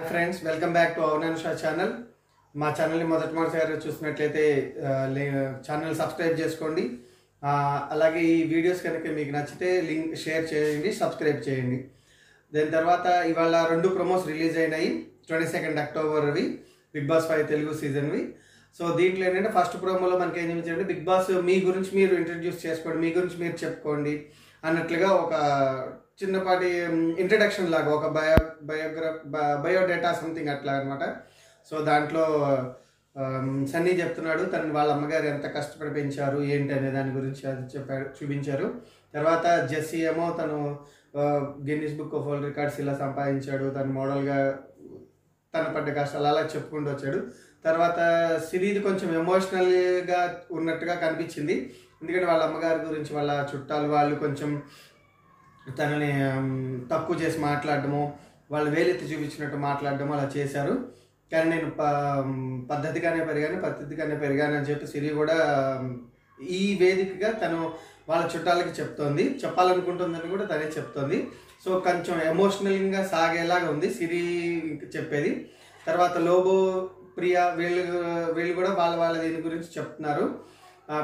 Friends welcome back to Avanansha channel మా ఛానల్ని మొదటిమొదటిసారి చూసినట్లయితే లే- ఛానల్ సబ్స్క్రైబ్ చేసుకోండి. అలాగే ఈ వీడియోస్ కనుక మీకు నచ్చితే లింక్ షేర్ చేయండి సబ్స్క్రైబ్ చేయండి. దాని తర్వాత ఇవాళ రెండు ప్రమోస్ రిలీజ్ అయినాయి. ట్వంటీ సెకండ్ అక్టోబర్వి బిగ్ బాస్ ఫైవ్ తెలుగు సీజన్వి సో దీంట్లో ఏంటంటే ఫస్ట్ ప్రోమోలో మనకి ఏం చూపించారంటే బిగ్ బాస్ మీ గురించి మీరు ఇంట్రడ్యూస్ చేసుకోండి మీ గురించి మీరు చెప్పుకోండి అన్నట్లుగా ఒక చిన్నపాటి ఇంట్రడక్షన్ లాగా ఒక బయో బయోగ్రఫ్ బయోడేటా సంథింగ్ అట్లా అనమాట సో దాంట్లో సన్నీ చెప్తున్నాడు తను వాళ్ళ అమ్మగారు ఎంత కష్టపడి పెంచారు ఏంటి అనే దాని గురించి అది చెప్పాడు చూపించారు. తర్వాత జెస్సీ ఏమో తను Guinness book of world records ఇలా సంపాదించాడు తను మోడల్గా తన పడ్డ కష్టాలు అలా చెప్పుకుంటూ వచ్చాడు. తర్వాత సిరీది కొంచెం ఎమోషనల్గా ఉన్నట్టుగా కనిపించింది. ఎందుకంటే వాళ్ళ అమ్మగారి గురించి వాళ్ళ చుట్టాలు వాళ్ళు కొంచెం తనని తక్కువ చేసి మాట్లాడడము వాళ్ళు వేలెత్తి చూపించినట్టు మాట్లాడడము అలా చేశారు. కానీ నేను ప పద్ధతిగానే పెరిగాను పద్ధతిగానే పెరిగాను అని చెప్పి సిరి కూడా ఈ వేదికగా తను వాళ్ళ చుట్టాలకి చెప్తోంది. చెప్పాలనుకుంటుందని కూడా తనే చెప్తోంది. సో కొంచెం ఎమోషనల్గా సాగేలాగా ఉంది సిరి చెప్పేది. తర్వాత లోబో ప్రియా వీళ్ళు వీళ్ళు కూడా వాళ్ళ వాళ్ళ దీని గురించి చెప్తున్నారు.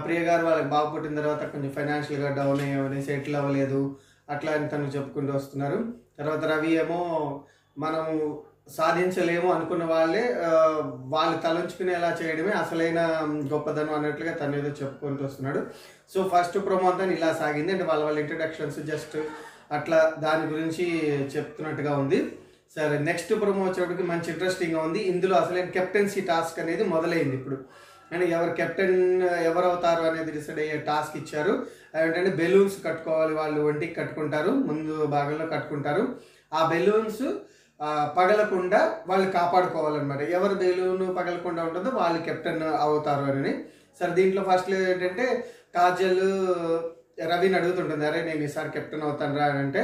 ప్రియ గారు వాళ్ళకి బాగుపట్టిన తర్వాత కొంచెం ఫైనాన్షియల్గా డౌన్ అయ్యామని సెటిల్ అవ్వలేదు. అట్లా అని తను చెప్పుకుంటూ వస్తున్నారు. తర్వాత రవి ఏమో మనము సాధించలేము అనుకున్న వాళ్ళే వాళ్ళు తలంచుకునేలా చేయడమే అసలైన గొప్పదనం అన్నట్లుగా తను ఏదో చెప్పుకుంటూ వస్తున్నాడు. సో ఫస్ట్ ప్రొమో అంతా ఇలా సాగింది. అంటే వాళ్ళ వాళ్ళ ఇంట్రడక్షన్స్ జస్ట్ అట్లా దాని గురించి చెప్తున్నట్టుగా ఉంది. సరే నెక్స్ట్ ప్రోమో వచ్చేటప్పటికి మంచి ఇంట్రెస్టింగ్గా ఉంది. ఇందులో అసలైన కెప్టెన్సీ టాస్క్ అనేది మొదలైంది ఇప్పుడు. అండ్ ఎవరు కెప్టెన్ ఎవరు అవుతారు అనేది డిసైడ్ అయ్యే టాస్క్ ఇచ్చారు. ఏంటంటే బెలూన్స్ కట్టుకోవాలి వాళ్ళు ఒంటికి కట్టుకుంటారు ముందు భాగంలో కట్టుకుంటారు. ఆ బెలూన్స్ పగలకుండా వాళ్ళు కాపాడుకోవాలన్నమాట. ఎవరు బెలూన్ పగలకుండా ఉంటుందో వాళ్ళు కెప్టెన్ అవుతారు అని. సరే దీంట్లో ఫస్ట్ ఏంటంటే కాజల్ రవిని అడుగుతుంటుంది అరే నేను ఈసారి కెప్టెన్ అవుతాను రా అని అంటే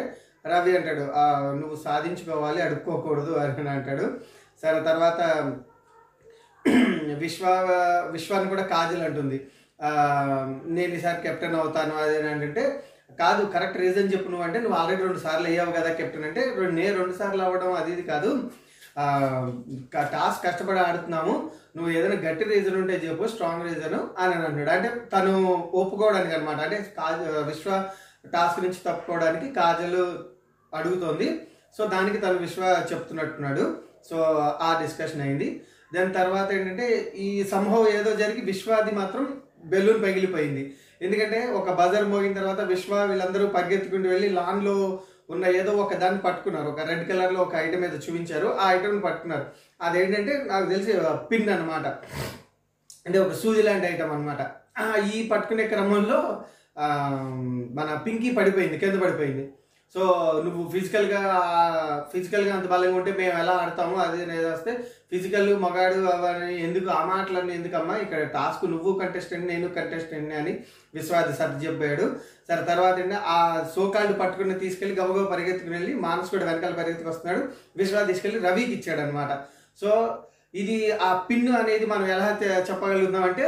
రవి అంటాడు నువ్వు సాధించుకోవాలి అడుక్కోకూడదు అని అంటాడు. సరే తర్వాత విశ్వ విశ్వాన్ని కూడా కాజల్ అంటుంది. నేను ఈసారి కెప్టెన్ అవుతాను అది అంటే కాదు కరెక్ట్ రీజన్ చెప్పు నువ్వు అంటే నువ్వు ఆల్రెడీ రెండు సార్లు అయ్యావు కదా కెప్టెన్ అంటే రెండు- నేను రెండు సార్లు అవ్వడం అది ఇది కాదు. టాస్క్ కష్టపడి ఆడుతున్నాము నువ్వు ఏదైనా గట్టి రీజన్ ఉంటే చెప్పు స్ట్రాంగ్ రీజన్ అని అంటున్నాడు. అంటే తను ఒప్పుకోవడానికి అనమాట అంటే కాజ విశ్వ టాస్క్ నుంచి తప్పుకోవడానికి కాజల్ అడుగుతోంది. సో దానికి తను విశ్వ చెప్తున్నట్టున్నాడు. సో ఆ డిస్కషన్ అయింది. దాని తర్వాత ఏంటంటే ఈ సంభవం ఏదో జరిగి విశ్వాది మాత్రం బెలూన్ పగిలిపోయింది. ఎందుకంటే ఒక బజర్ మోగిన తర్వాత విశ్వ వీళ్ళందరూ పరిగెత్తుకుంటూ వెళ్ళి లాన్లో ఉన్న ఏదో ఒక దాన్ని పట్టుకున్నారు. ఒక రెడ్ కలర్లో ఒక ఐటమ్ ఏదో చూపించారు. ఆ ఐటమ్ పట్టుకున్నారు. అదేంటంటే నాకు తెలిసి పిన్ అన్నమాట. అంటే ఒక సూది లాంటి ఐటమ్ అనమాట ఈ పట్టుకునే క్రమంలో మన పింకీ పడిపోయింది కింద పడిపోయింది. సో నువ్వు ఫిజికల్గా ఫిజికల్గా అంత బలంగా ఉంటే మేము ఎలా ఆడతాము అది అనేది వస్తే ఫిజికల్ మగాడు అవన్నీ ఎందుకు ఆ మాటలన్నీ ఎందుకమ్మా? ఇక్కడ టాస్క్ నువ్వు కంటెస్టెంట్ నేను కంటెస్టెంట్ అని విశ్వాది సర్ది చెప్పాడు. సరే తర్వాత ఏంటంటే ఆ సోకాళ్ళు పట్టుకుని తీసుకెళ్ళి గబగబా పరిగెత్తుకుని వెళ్ళి మానస్ కూడా వెనకాల పరిగెత్తుకు వస్తున్నాడు. విశ్వాది తీసుకెళ్ళి రవికి ఇచ్చాడు అనమాట సో ఇది ఆ పిన్ అనేది మనం ఎలా చెప్పగలుగుతాం అంటే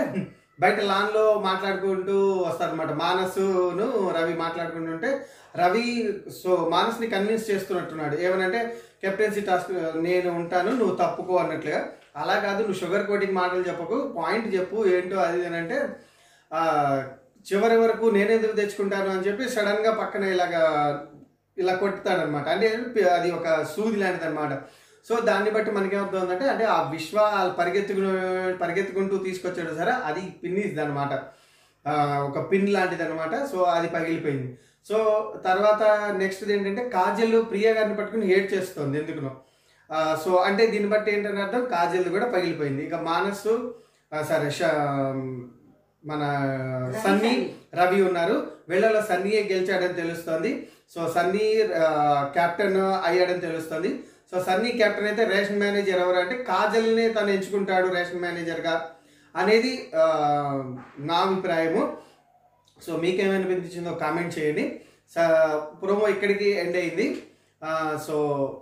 బయట లాన్లో మాట్లాడుకుంటూ వస్తారనమాట మానసును రవి మాట్లాడుకుంటుంటే రవి సో మానస్ని కన్విన్స్ చేస్తున్నట్టున్నాడు. ఏమనంటే కెప్టెన్సీ టాస్క్ నేను ఉంటాను నువ్వు తప్పుకో అన్నట్లుగా. అలా కాదు నువ్వు షుగర్ కోటింగ్ మాటలు చెప్పకు పాయింట్ చెప్పు ఏంటో అది ఇది అంటే చివరి వరకు నేనెందుకు తెచ్చుకుంటాను అని చెప్పి సడన్గా పక్కన ఇలాగా ఇలా కొట్టుతాడనమాట అంటే అది ఒక సూది లాంటిది అనమాట సో దాన్ని బట్టి మనకేమవుతుందంటే అంటే ఆ విశ్వ పరిగెత్తుకు పరిగెత్తుకుంటూ తీసుకొచ్చాడు సరే అది పిన్నిది అనమాట ఒక పిన్ లాంటిది అనమాట సో అది పగిలిపోయింది. సో తర్వాత నెక్స్ట్ ఏంటంటే కాజల్ ప్రియ గారిని పట్టుకుని హేట్ చేస్తుంది ఎందుకునో. సో అంటే దీన్ని బట్టి ఏంటని అర్థం కాజల్ కూడా పగిలిపోయింది. ఇక మానసు సరే ష- మన సన్నీ రవి ఉన్నారు. వీళ్ళలో సన్నీయే గెలిచాడని తెలుస్తుంది. సో సన్నీ కెప్టెన్ అయ్యాడని తెలుస్తుంది. సో సన్నీ కెప్టెన్ అయితే రేషన్ మేనేజర్ ఎవరు అంటే కాజల్ని తను ఎంచుకుంటాడు రేషన్ మేనేజర్గా అనేది నా అభిప్రాయము. సో మీకేమనిపించిందో కామెంట్ చేయండి. స- ప్రోమో ఇక్కడికి ఎండ్ అయింది. సో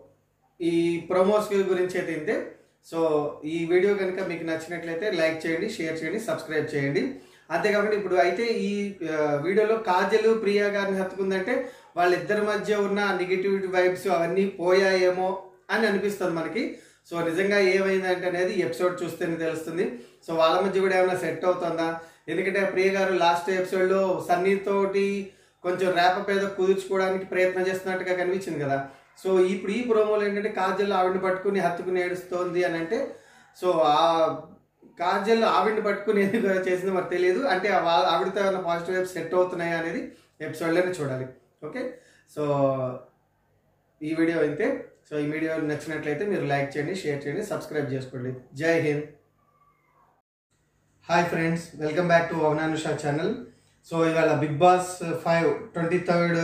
ఈ ప్రోమోస్ గురించి అయితే ఇంతే. సో ఈ వీడియో కనుక మీకు నచ్చినట్లయితే లైక్ చేయండి షేర్ చేయండి సబ్స్క్రైబ్ చేయండి. అంతేకాకుండా ఇప్పుడు అయితే ఈ వీడియోలో కాజల్ ప్రియా గారిని హత్తుకుందంటే వాళ్ళిద్దరి మధ్య ఉన్న నెగిటివిటీ వైబ్స్ అవన్నీ పోయాయేమో అని అనిపిస్తుంది మనకి. సో నిజంగా ఏమైందంటే అనేది ఎపిసోడ్ చూస్తేనే తెలుస్తుంది. సో వాళ్ళ మధ్య కూడా ఏమైనా సెట్ అవుతుందా? ఎందుకంటే ప్రియ గారు లాస్ట్ ఎపిసోడ్లో సన్నీ తోటి కొంచెం ర్యాప్ ఏదో కుదుర్చుకోవడానికి ప్రయత్నం చేస్తున్నట్టుగా కనిపించింది కదా. సో ఇప్పుడు ఈ ప్రోమోలో ఏంటంటే కాజల్ ఆవిడని పట్టుకుని హత్తుకుని ఏడుస్తోంది అని అంటే సో ఆ కాజల్ ఆవిడని పట్టుకుని ఎందుకు చేసిందో మరి తెలియదు. అంటే ఆవిడతో ఏమైనా పాజిటివ్ వైపు సెట్ అవుతున్నాయా అనేది ఎపిసోడ్లోనే చూడాలి. ఓకే? సో ఈ వీడియో అయితే సో ఈ వీడియో నచ్చినట్లయితే మీరు లైక్ చేయండి షేర్ చేయండి సబ్స్క్రైబ్ చేసుకోండి. జై Hind. Hi friends welcome back to Avananusha channel so ఇవాళ Bigg Boss five twenty third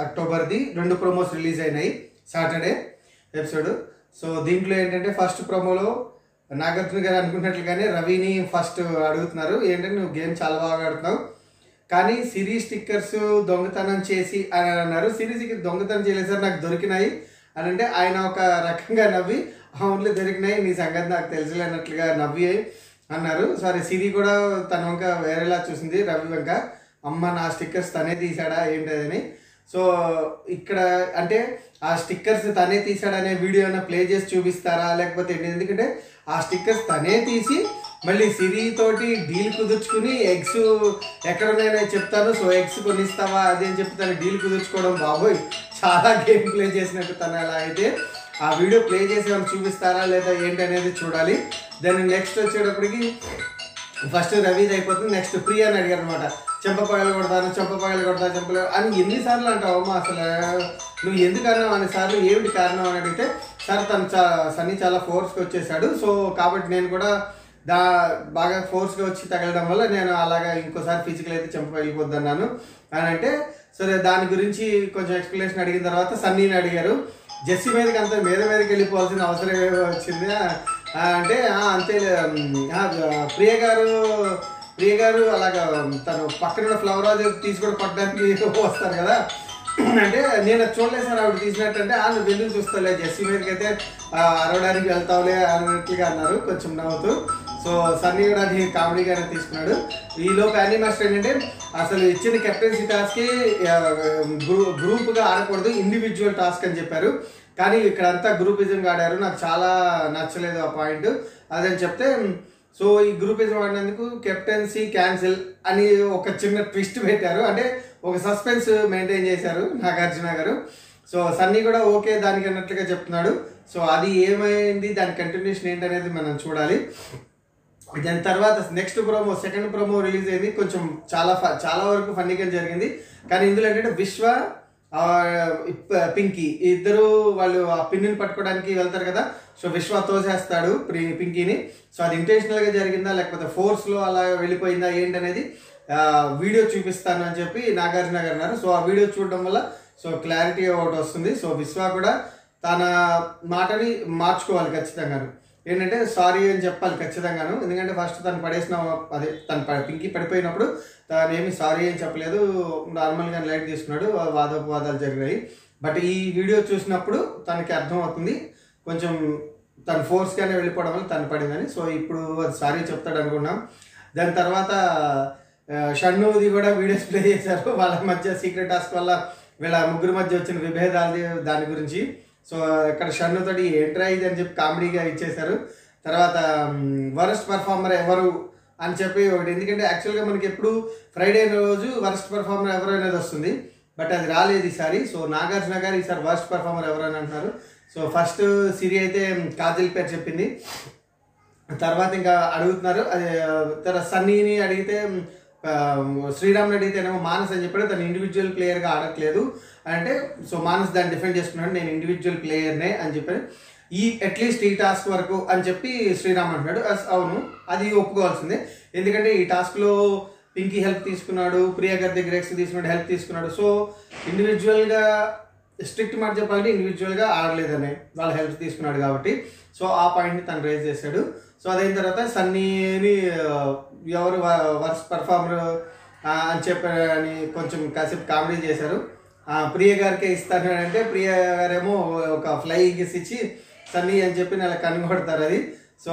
అక్టోబర్ది రెండు ప్రోమోస్ రిలీజ్ అయినాయి. సాటర్డే ఎపిసోడ్ సో దీంట్లో ఏంటంటే ఫస్ట్ ప్రోమోలో నాగార్జున గారు అనుకున్నట్లుగానే రవిని ఫస్ట్ అడుగుతున్నారు. ఏంటంటే నువ్వు గేమ్ చాలా బాగా ఆడుతున్నావు. కానీ సిరీ స్టిక్కర్స్ దొంగతనం చేసి అని అన్నారు. సిరీస్కి దొంగతనం చేయలేదు సార్ నాకు దొరికినాయి. అని అంటే ఆయన ఒక రకంగా నవ్వి అవునులే దొరికినాయి. నీ సంగతి నాకు తెలుసులే నవ్వి అన్నారు. సరే సిరి కూడా తన వంక వేరేలా చూసింది రవి వంక. అమ్మ నా స్టిక్కర్స్ తనే తీసాడా ఏంటని. సో ఇక్కడ అంటే ఆ స్టిక్కర్స్ తనే తీసాడనే వీడియో ఏమైనా ప్లే చేసి చూపిస్తారా? లేకపోతే ఏంటి? ఎందుకంటే ఆ స్టిక్కర్స్ తనే తీసి మళ్ళీ సిరి తోటి డీల్ కుదుర్చుకుని ఎగ్స్ ఎక్కడ చెప్తాను. సో ఎగ్స్ కొనిస్తావా? అది అని చెప్పి తను డీల్ కుదుర్చుకోవడం బాబోయ్. చాలా గేమ్ ప్లే చేసినట్టు తను అలా అయితే. ఆ వీడియో ప్లే చేసి ఏమైనా చూపిస్తారా లేదా ఏంటి అనేది చూడాలి. దాన్ని నెక్స్ట్ వచ్చేటప్పటికి ఫస్ట్ రవిది అయిపోతుంది. నెక్స్ట్ ప్రియా అని అడిగారు అనమాట. చెంప పగలు కొడతాను చెంప పగలు కొడతా చెంపలు అని ఎన్నిసార్లు అంటావు అమ్మ అసలు? నువ్వు ఎందుకు అన్నావు అనే సార్లు ఏమిటి కారణం అని అడిగితే సార్ తను చా సన్నీ చాలా ఫోర్స్కి వచ్చేసాడు. సో కాబట్టి నేను కూడా దా బాగా ఫోర్స్గా వచ్చి తగలడం వల్ల నేను అలాగా ఇంకోసారి ఫిజికల్ అయితే చెంప వెళ్ళిపోద్దన్నాను అని అంటే సరే దాని గురించి కొంచెం ఎక్స్ప్లెనేషన్ అడిగిన తర్వాత సన్నీని అడిగారు. జెస్సీ మీదకి అంత మీద మీదకి వెళ్ళిపోవాల్సిన అవసరం వచ్చింది. అంటే అంతే ప్రియ గారు ప్రియ గారు అలాగా తను పక్కన ఫ్లవర్ వాజ్ తీసుకొని పట్టడానికి వస్తారు కదా. అంటే నేను చూడలేదు సార్ ఆవిడ తీసినట్టు అంటే ఆ నువ్వు ఎందుకు చూస్తావులే జెస్సీ మీదకి అయితే అరవడానికి వెళ్తావులే అన్నట్లుగా అన్నారు కొంచెం నవ్వుతూ. సో సన్నీ కూడా అది కామెడీగానే తీసుకున్నాడు. ఈలోపు యానీ మాస్టర్ ఏంటంటే అసలు ఇచ్చిన కెప్టెన్సీ టాస్క్కి గ్రూ గ్రూప్గా ఆడకూడదు ఇండివిజువల్ టాస్క్ అని చెప్పారు. కానీ ఇక్కడ అంతా గ్రూపిజంగా ఆడారు. నాకు చాలా నచ్చలేదు ఆ పాయింట్ అదని చెప్తే సో ఈ గ్రూపిజం ఆడినందుకు కెప్టెన్సీ క్యాన్సిల్ అని ఒక చిన్న ట్విస్ట్ పెట్టారు. అంటే ఒక సస్పెన్స్ మెయింటైన్ చేశారు నాగార్జున గారు. సో సన్నీ కూడా ఓకే దానికి అన్నట్లుగా చెప్తున్నాడు. సో అది ఏమైంది దాని కంటిన్యూషన్ ఏంటనేది మనం చూడాలి. దాని తర్వాత next promo second promo release అయింది. కొంచెం చాలా ఫ- చాలా వరకు ఫన్నీగా జరిగింది. కానీ ఇందులో ఏంటంటే విశ్వ పింకీ. ఇద్దరు వాళ్ళు ఆ పిన్నిని పట్టుకోవడానికి వెళ్తారు కదా. సో విశ్వ తోసేస్తాడు పింకీని. సో అది ఇంటెన్షనల్గా జరిగిందా లేకపోతే ఫోర్స్లో అలా వెళ్ళిపోయిందా ఏంటనేది వీడియో చూపిస్తాను అని చెప్పి నాగార్జున గారు అన్నారు. సో ఆ వీడియో చూడడం వల్ల సో క్లారిటీ ఒకటి వస్తుంది. సో విశ్వ కూడా తన మాటని మార్చుకోవాలి ఖచ్చితంగా ఏంటంటే సారీ అని చెప్పాలి ఖచ్చితంగాను. ఎందుకంటే ఫస్ట్ తను పడేసిన అదే తను పింకి పడిపోయినప్పుడు తను ఏమి సారీ అని చెప్పలేదు. నార్మల్గా లైట్ తీసుకున్నాడు. వాదోపవాదాలు జరిగాయి. బట్ ఈ వీడియో చూసినప్పుడు తనకి అర్థం అవుతుంది కొంచెం తన ఫోర్స్గానే వెళ్ళిపోవడం వల్ల తను పడిందని. సో ఇప్పుడు అది సారీ చెప్తాడు అనుకున్నాం. దాని తర్వాత ఆ, షణ్ణుది కూడా వీడియోస్ ప్లే చేశారు. వాళ్ళ మధ్య సీక్రెట్ టాస్క్ వల్ల వీళ్ళ ముగ్గురు మధ్య వచ్చిన విభేదాలు దాని గురించి. సో ఇక్కడ షన్ను తోటి ఏంట్రా ఇది అని చెప్పి కామెడీగా ఇచ్చేశారు. తర్వాత వరస్ట్ పర్ఫార్మర్ ఎవరు అని చెప్పి ఒకటి. ఎందుకంటే యాక్చువల్గా మనకి ఎప్పుడు ఫ్రైడే రోజు వరస్ట్ పర్ఫార్మర్ ఎవరు అనేది వస్తుంది. బట్ అది రాలేదు ఈసారి. సో నాగార్జున గారు ఈసారి వరస్ట్ పర్ఫార్మర్ ఎవరు అని అంటున్నారు. సో ఫస్ట్ సిరి అయితే కాజల్ పేరు చెప్పింది. తర్వాత ఇంకా అడుగుతున్నారు. అది తర్వాత సన్నీని అడిగితే శ్రీరామ్ని అడిగితే ఏమో మానస్ అని చెప్పాడు. తను ఇండివిజువల్ ప్లేయర్గా ఆడట్లేదు. అంటే సో మానస్ దాన్ని డిఫెండ్ చేసుకున్నాడు. నేను ఇండివిజువల్ ప్లేయర్నే అని చెప్పాను. ఈ అట్లీస్ట్ ఈ టాస్క్ వరకు అని చెప్పి శ్రీరామ్ అంటున్నాడు. అస్- అవును అది ఒప్పుకోవాల్సిందే. ఎందుకంటే ఈ టాస్క్లో పింకీ హెల్ప్ తీసుకున్నాడు ప్రియా గారి దగ్గర ఎక్స్ తీసుకున్నాడు హెల్ప్ తీసుకున్నాడు. సో ఇండివిజువల్గా స్ట్రిక్ట్ మాట చెప్పాలంటే ఇండివిజువల్గా ఆడలేదని వాళ్ళ హెల్ప్ తీసుకున్నాడు కాబట్టి. సో ఆ పాయింట్ని తను రేజ్ చేశాడు. సో అదైన తర్వాత సన్నీని ఎవరు వర్స్ పర్ఫార్మర్ అని చెప్పని కొంచెం కాసేపు కామెడీ చేశారు. ప్రియ గారికే ఇస్తాను అంటే ప్రియ గారేమో ఒక ఫ్లై ఇచ్చి సన్నీ అని చెప్పి నెల కనుగొడతారు అది. సో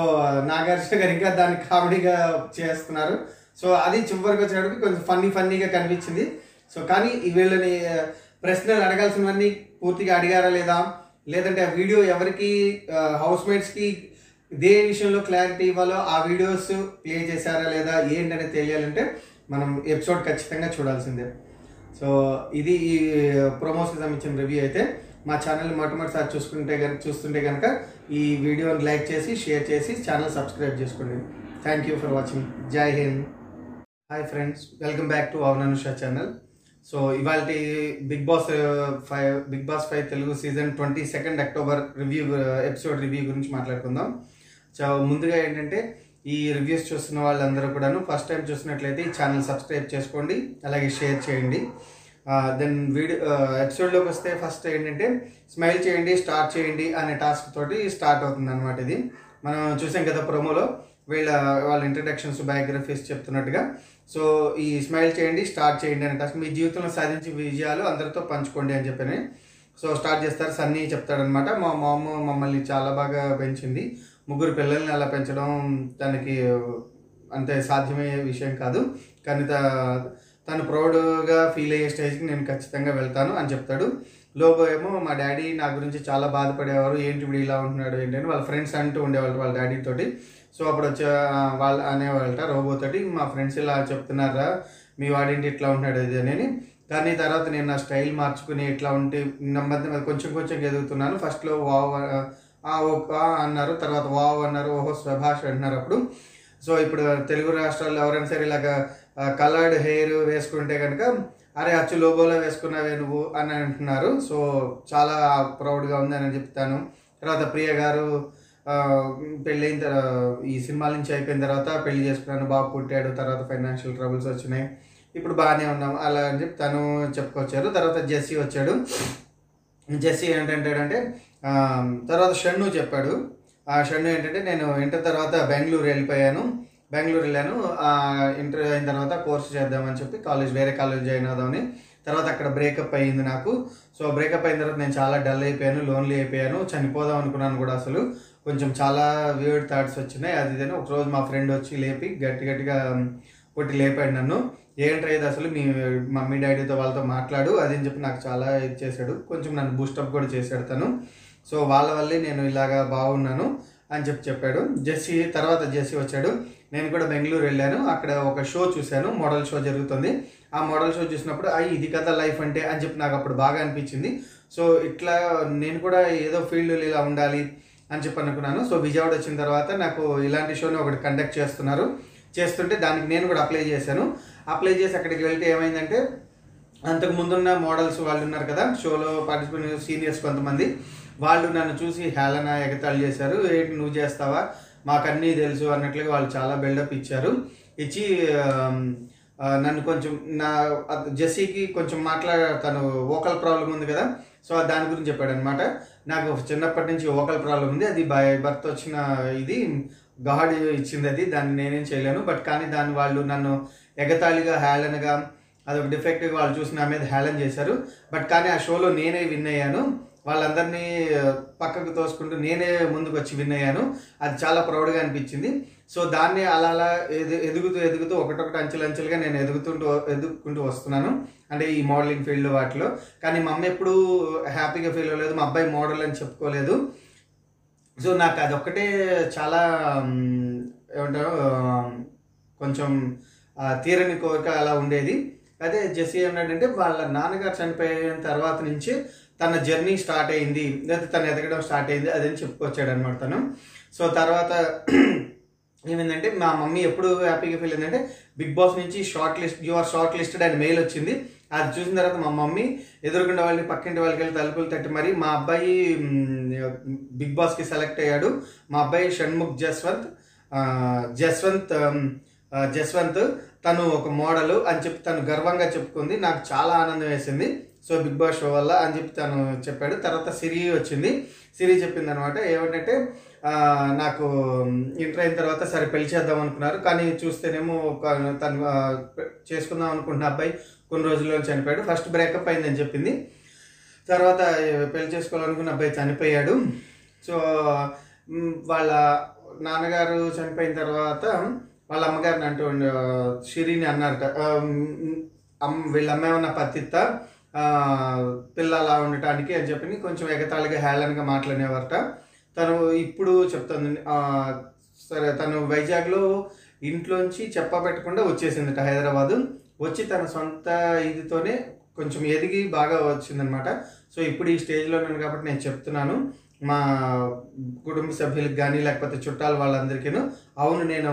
నాగార్జున గారు ఇంకా దాన్ని కామెడీగా చేస్తున్నారు. సో అది చివరికి వచ్చేటప్పటికి కొంచెం ఫన్నీ ఫన్నీగా కనిపించింది. సో కానీ వీళ్ళని ప్రశ్నలు అడగాల్సినవన్నీ పూర్తిగా అడిగారా లేదా? లేదంటే ఆ వీడియో ఎవరికి హౌస్ మేట్స్కి ఇదే విషయంలో క్లారిటీ ఇవ్వాలో ఆ వీడియోస్ ప్లే చేశారా లేదా ఏంటనేది తెలియాలంటే మనం ఎపిసోడ్ ఖచ్చితంగా చూడాల్సిందే. సో ఇది ఈ ప్రొమోస్కి సంబంధించిన రివ్యూ అయితే మా ఛానల్ మొట్టమొదటిసారి చూసుకుంటే కనుక చూస్తుంటే కనుక ఈ వీడియోని లైక్ చేసి షేర్ చేసి ఛానల్ సబ్స్క్రైబ్ చేసుకోండి. థ్యాంక్ యూ ఫర్ వాచింగ్ జై Hind hi friends welcome back to Avananusha channel so ఇవాళ Bigg Boss five Bigg Boss five Telugu season twenty second October review episode review గురించి మాట్లాడుకుందాం. సో ముందుగా ఏంటంటే ఈ రివ్యూస్ చూస్తున్న వాళ్ళందరూ కూడాను ఫస్ట్ టైం చూసినట్లయితే ఈ ఛానల్ సబ్స్క్రైబ్ చేసుకోండి అలాగే షేర్ చేయండి. దెన్ వీడియో ఎపిసోడ్లోకి వస్తే ఫస్ట్ ఏంటంటే స్మైల్ చేయండి స్టార్ట్ చేయండి అనే టాస్క్ తోటి స్టార్ట్ అవుతుంది అనమాట ఇది. మనం చూసాం కదా ప్రోమోలో వీళ్ళ వాళ్ళ ఇంట్రడక్షన్స్ బయోగ్రఫీస్ చెప్తున్నట్టుగా. సో ఈ స్మైల్ చేయండి స్టార్ట్ చేయండి అనే టాస్క్ మీ జీవితంలో సాధించే విజయాలు అందరితో పంచుకోండి అని చెప్పని. సో స్టార్ట్ చేస్తారు సన్నీ చెప్తాడనమాట మా మామ మమ్మల్ని చాలా బాగా పెంచింది. ముగ్గురు పిల్లల్ని అలా పెంచడం తనకి అంతే సాధ్యమయ్యే విషయం కాదు. కానీ తను ప్రౌడ్గా ఫీల్ అయ్యే స్టేజ్కి నేను ఖచ్చితంగా వెళ్తాను అని చెప్తాడు. లోబో ఏమో మా డాడీ నా గురించి చాలా బాధపడేవారు ఏంటి ఇప్పుడు ఇలా ఉంటున్నాడు ఏంటని వాళ్ళ ఫ్రెండ్స్ అంటూ ఉండేవాళ్ళు వాళ్ళ డాడీ తోటి. సో అప్పుడు వచ్చే వాళ్ళు అనేవాళ్ళట రోబోతోటి మా ఫ్రెండ్స్ ఇలా చెప్తున్నారా మీ వాడింటి ఇట్లా ఉంటున్నాడు ఇది అని కానీ తర్వాత నేను నా స్టైల్ మార్చుకుని ఇట్లా ఉంటే నెమ్మది కొంచెం కొంచెం ఎదుగుతున్నాను. ఫస్ట్లో వావ్ ఆ, అన్నారు తర్వాత వావ్ అన్నారు ఓహో స్వభాష అంటున్నారు అప్పుడు. సో ఇప్పుడు తెలుగు రాష్ట్రాల్లో ఎవరైనా సరే ఇలాగా కలర్డ్ హెయిర్ వేసుకుంటే కనుక అరే అచ్చు లోబోలో వేసుకున్నావే నువ్వు అని అంటున్నారు. సో చాలా ప్రౌడ్గా ఉంది అని చెప్తాను. తర్వాత ప్రియ గారు పెళ్ళైన తర్వాత ఈ సినిమాల నుంచి అయిపోయిన తర్వాత పెళ్ళి చేసుకున్నాను బాబు పుట్టాడు తర్వాత ఫైనాన్షియల్ ట్రబుల్స్ వచ్చినాయి. ఇప్పుడు బాగానే ఉన్నాం అలా అని చెప్పి తను చెప్పుకొచ్చారు. తర్వాత జెస్సీ వచ్చాడు. జెస్సీ ఏంటంటాడంటే తర్వాత షన్ను చెప్పాడు. ఆ షన్ను ఏంటంటే నేను ఇంటర్ తర్వాత బెంగళూరు వెళ్ళిపోయాను. బెంగళూరు వెళ్ళాను. ఇంటర్ అయిన తర్వాత కోర్స్ చేద్దామని చెప్పి కాలేజ్ వేరే కాలేజ్ జాయిన్ అవుదామని. తర్వాత అక్కడ బ్రేకప్ అయ్యింది నాకు. సో బ్రేకప్ అయిన తర్వాత నేను చాలా డల్ అయిపోయాను లోన్లీ అయిపోయాను. చనిపోదాం అనుకున్నాను కూడా అసలు. కొంచెం చాలా వియర్డ్ థాట్స్ వచ్చినాయి. అది ఇదని. ఒకరోజు మా ఫ్రెండ్ వచ్చి లేపి గట్టి గట్టిగా కొట్టి లేపాడు నన్ను. ఏంట్రా ఇది అసలు? మీ మమ్మీ డాడీతో వాళ్ళతో మాట్లాడు. అది అని చెప్పి నాకు చాలా ఇది చేశాడు. కొంచెం నన్ను బూస్టప్ కూడా చేశాడు తను. సో వాళ్ళ వల్లే నేను ఇలాగా బాగున్నాను అని చెప్పి చెప్పాడు. జెస్సీ తర్వాత జెస్సీ వచ్చాడు. నేను కూడా బెంగళూరు వెళ్ళాను. అక్కడ ఒక షో చూశాను. మోడల్ షో జరుగుతుంది. ఆ మోడల్ షో చూసినప్పుడు అయ్యి ఇది కదా లైఫ్ అంటే అని చెప్పి నాకు అప్పుడు బాగా అనిపించింది. సో ఇట్లా నేను కూడా ఏదో ఫీల్డ్లో ఇలా ఉండాలి అని చెప్పి అనుకున్నాను. సో విజయవాడ వచ్చిన తర్వాత నాకు ఇలాంటి షోని ఒకటి కండక్ట్ చేస్తున్నారు. చేస్తుంటే దానికి నేను కూడా అప్లై చేశాను. అప్లై చేసి అక్కడికి వెళ్తే ఏమైందంటే అంతకు ముందున్న మోడల్స్ వాళ్ళు ఉన్నారు కదా షోలో పార్టిసిపేట్ సీనియర్స్ కొంతమంది. వాళ్ళు నన్ను చూసి హేళన ఎగతాళి చేశారు. ఏంటి నువ్వు చేస్తావా? మాకన్నీ తెలుసు అన్నట్లుగా వాళ్ళు చాలా బిల్డప్ ఇచ్చారు. ఇచ్చి నన్ను కొంచెం నా జెస్సీకి కొంచెం మాట్లాడ తను ఓకల్ ప్రాబ్లం ఉంది కదా సో దాని గురించి చెప్పాడు అనమాట నాకు చిన్నప్పటి నుంచి ఓకల్ ప్రాబ్లం ఉంది. అది బై బర్త్ వచ్చిన ఇది గాడ్ ఇచ్చింది అది దాన్ని నేనేం చేయలేను. బట్ కానీ దాన్ని వాళ్ళు నన్ను ఎగతాళిగా హేళనగా అదొక డిఫెక్ట్గా వాళ్ళు చూసి నా మీద హేళన చేశారు. బట్ కానీ ఆ షోలో నేనే విన్ అయ్యాను. వాళ్ళందరినీ పక్కకు తోసుకుంటూ నేనే ముందుకు వచ్చి విన్ అయ్యాను. అది చాలా ప్రౌడ్గా అనిపించింది. సో దాన్ని అలా అలా ఎదు ఎదుగుతూ ఎదుగుతూ ఒకటొకటి అంచెలంచెలుగా నేను ఎదుగుతుంటూ ఎదుగుకుంటూ వస్తున్నాను. అంటే ఈ మోడలింగ్ ఫీల్డ్ వాటిలో. కానీ మా అమ్మ ఎప్పుడూ హ్యాపీగా ఫీల్ అవ్వలేదు. మా అబ్బాయి మోడల్ అని చెప్పుకోలేదు. సో నాకు అదొక్కటే చాలా ఏమంటారు కొంచెం తీరని కోరిక అలా ఉండేది. అదే జెస్సీ ఏమన్నాడంటే వాళ్ళ నాన్నగారు చనిపోయిన తర్వాత నుంచి తన జర్నీ స్టార్ట్ అయింది లేదా తను ఎదగడం స్టార్ట్ అయింది అదని చెప్పుకొచ్చాడు అనమాట తను. సో తర్వాత ఏమైందంటే మా మమ్మీ ఎప్పుడు హ్యాపీగా ఫీల్ అయిందంటే బిగ్ బాస్ నుంచి short list you are short listed అని మెయిల్ వచ్చింది. అది చూసిన తర్వాత మా మమ్మీ ఎదురుకుండా వాళ్ళని పక్కింటి వాళ్ళకి వెళ్ళి తలుపులు తట్టి మరి మా అబ్బాయి బిగ్ బాస్కి సెలెక్ట్ అయ్యాడు. మా అబ్బాయి షణ్ముఖ్ జస్వంత్ జస్వంత్ జస్వంత్ తను ఒక మోడల్ అని చెప్పి తను గర్వంగా చెప్పుకుంది. నాకు చాలా ఆనందం వేసింది. సో బిగ్ బాస్ షో వల్ల అని చెప్పి తను చెప్పాడు. తర్వాత సిరి వచ్చింది. సిరి చెప్పింది అనమాట ఏమంటే నాకు ఇంటర్ అయిన తర్వాత సరే పెళ్ళి చేద్దాం అనుకున్నారు. కానీ చూస్తేనేమో ఒక తను చేసుకుందాం అనుకుంటున్న అబ్బాయి కొన్ని రోజుల్లో చనిపోయాడు. ఫస్ట్ బ్రేకప్ అయిందని చెప్పింది. తర్వాత పెళ్ళి చేసుకోవాలనుకున్న అబ్బాయి చనిపోయాడు. సో వాళ్ళ నాన్నగారు చనిపోయిన తర్వాత వాళ్ళ అమ్మగారిని అంటూ షిరిని అన్నారట. అమ్మ వీళ్ళ అమ్మ ఏమన్నా పత్తిత్త? పిల్ల అలా ఉండటానికి అని చెప్పి కొంచెం ఎగతాళిగా హేళనగా మాట్లాడేవారట తను ఇప్పుడు చెప్తుంది సరే తను వైజాగ్లో ఇంట్లోంచి చెప్పబెట్టకుండా వచ్చేసిందట హైదరాబాదు. వచ్చి తన సొంత ఇదితోనే కొంచెం ఎదిగి బాగా వచ్చిందనమాట. సో ఇప్పుడు ఈ స్టేజ్లో ఉన్నాను కాబట్టి నేను చెప్తున్నాను. మా కుటుంబ సభ్యులకు కానీ లేకపోతే చుట్టాలు వాళ్ళందరికీను అవును నేను